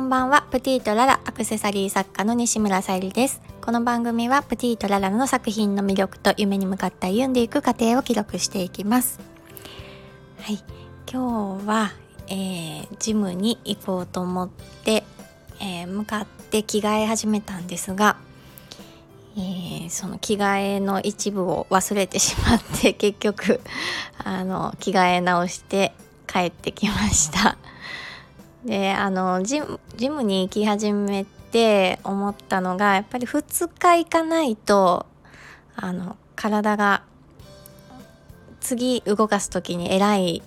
こんばんは。プティとララアクセサリー作家の西村さゆりです。この番組はプティとララの作品の魅力と夢に向かって歩んでいく過程を記録していきます。はい。今日は、えー、ジムに行こうと思って、えー、向かって着替え始めたんですがえー、その着替えの一部を忘れてしまって結局あの着替え直して帰ってきました。であのジムに行き始めて思ったのがやっぱり2日行かないとあの体が次動かす時に偉い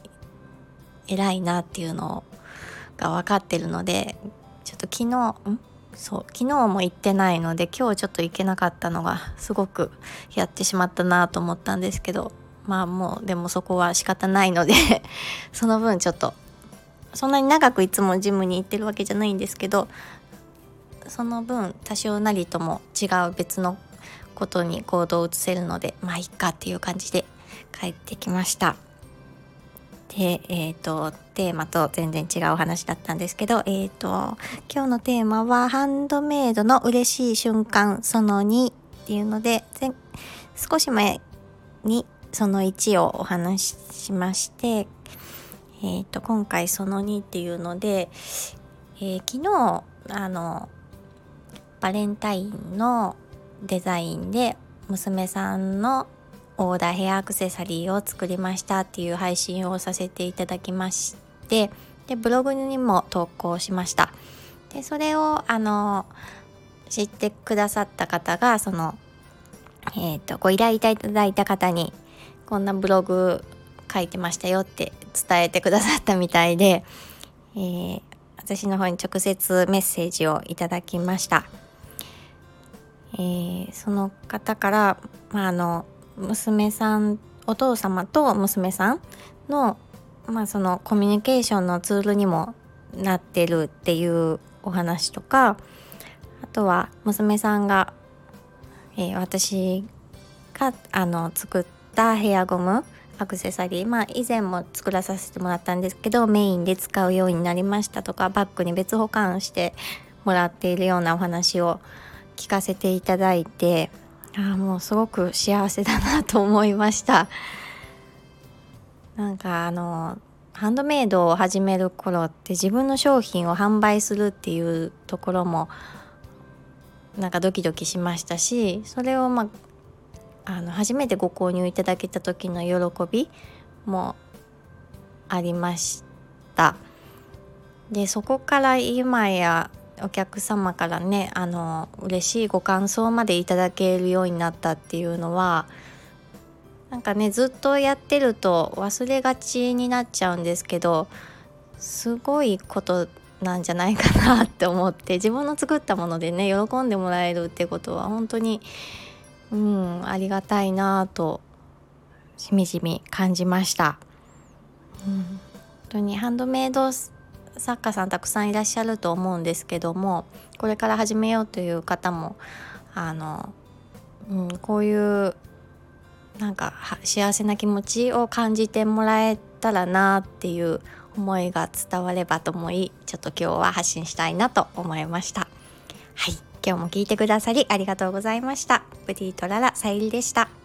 偉いなっていうのが分かってるのでちょっと昨日ん？そう昨日も行ってないので今日ちょっと行けなかったのがすごくやってしまったなと思ったんですけどまあもうでもそこは仕方ないのでその分ちょっとそんなに長くいつもジムに行ってるわけじゃないんですけどその分多少なりとも違う別のことに行動を移せるのでまあいっかっていう感じで帰ってきました。で、えっ、ー、と、テーマと全然違うお話だったんですけど、えっ、ー、と、今日のテーマは、ハンドメイドの嬉しい瞬間、その2っていうので、少し前にその1をお話ししまして、え、ー、と、今回その2っていうので、え昨日、あの、バレンタインのデザインで娘さんのオーダーヘアアクセサリーを作りましたっていう配信をさせていただきましてでブログにも投稿しました。でそれをあの知ってくださった方がそのえっ、ー、とご依頼いただいた方にこんなブログ書いてましたよって伝えてくださったみたいで、えー、私の方に直接メッセージをいただきました。えー、その方から、まあ、あの娘さんお父様と娘さんの,、まあそのコミュニケーションのツールにもなってるっていうお話とかあとは娘さんが、えー、私があの作ったヘアゴムアクセサリー。まあ以前も作らさせてもらったんですけどメインで使うようになりましたとかバッグに別保管してもらっているようなお話を聞かせていただいてあもうすごく幸せだなと思いました。なんかあのハンドメイドを始める頃って自分の商品を販売するっていうところもなんかドキドキしましたしそれをまああの初めてご購入いただけた時の喜びもありました。でそこから今やお客様からねあの嬉しいご感想までいただけるようになったっていうのはなんかねずっとやってると忘れがちになっちゃうんですけどすごいことなんじゃないかなって思って自分の作ったものでね喜んでもらえるってことは本当にうんありがたいなとしみじみ感じました。うん、本当にハンドメイド作家さんたくさんいらっしゃると思うんですけどもこれから始めようという方もあの、うん、こういうなんか幸せな気持ちを感じてもらえたらなっていう思いが伝わればと思いちょっと今日は発信したいなと思いましたはい今日も聞いてくださりありがとうございました。ブティトララさゆりでした。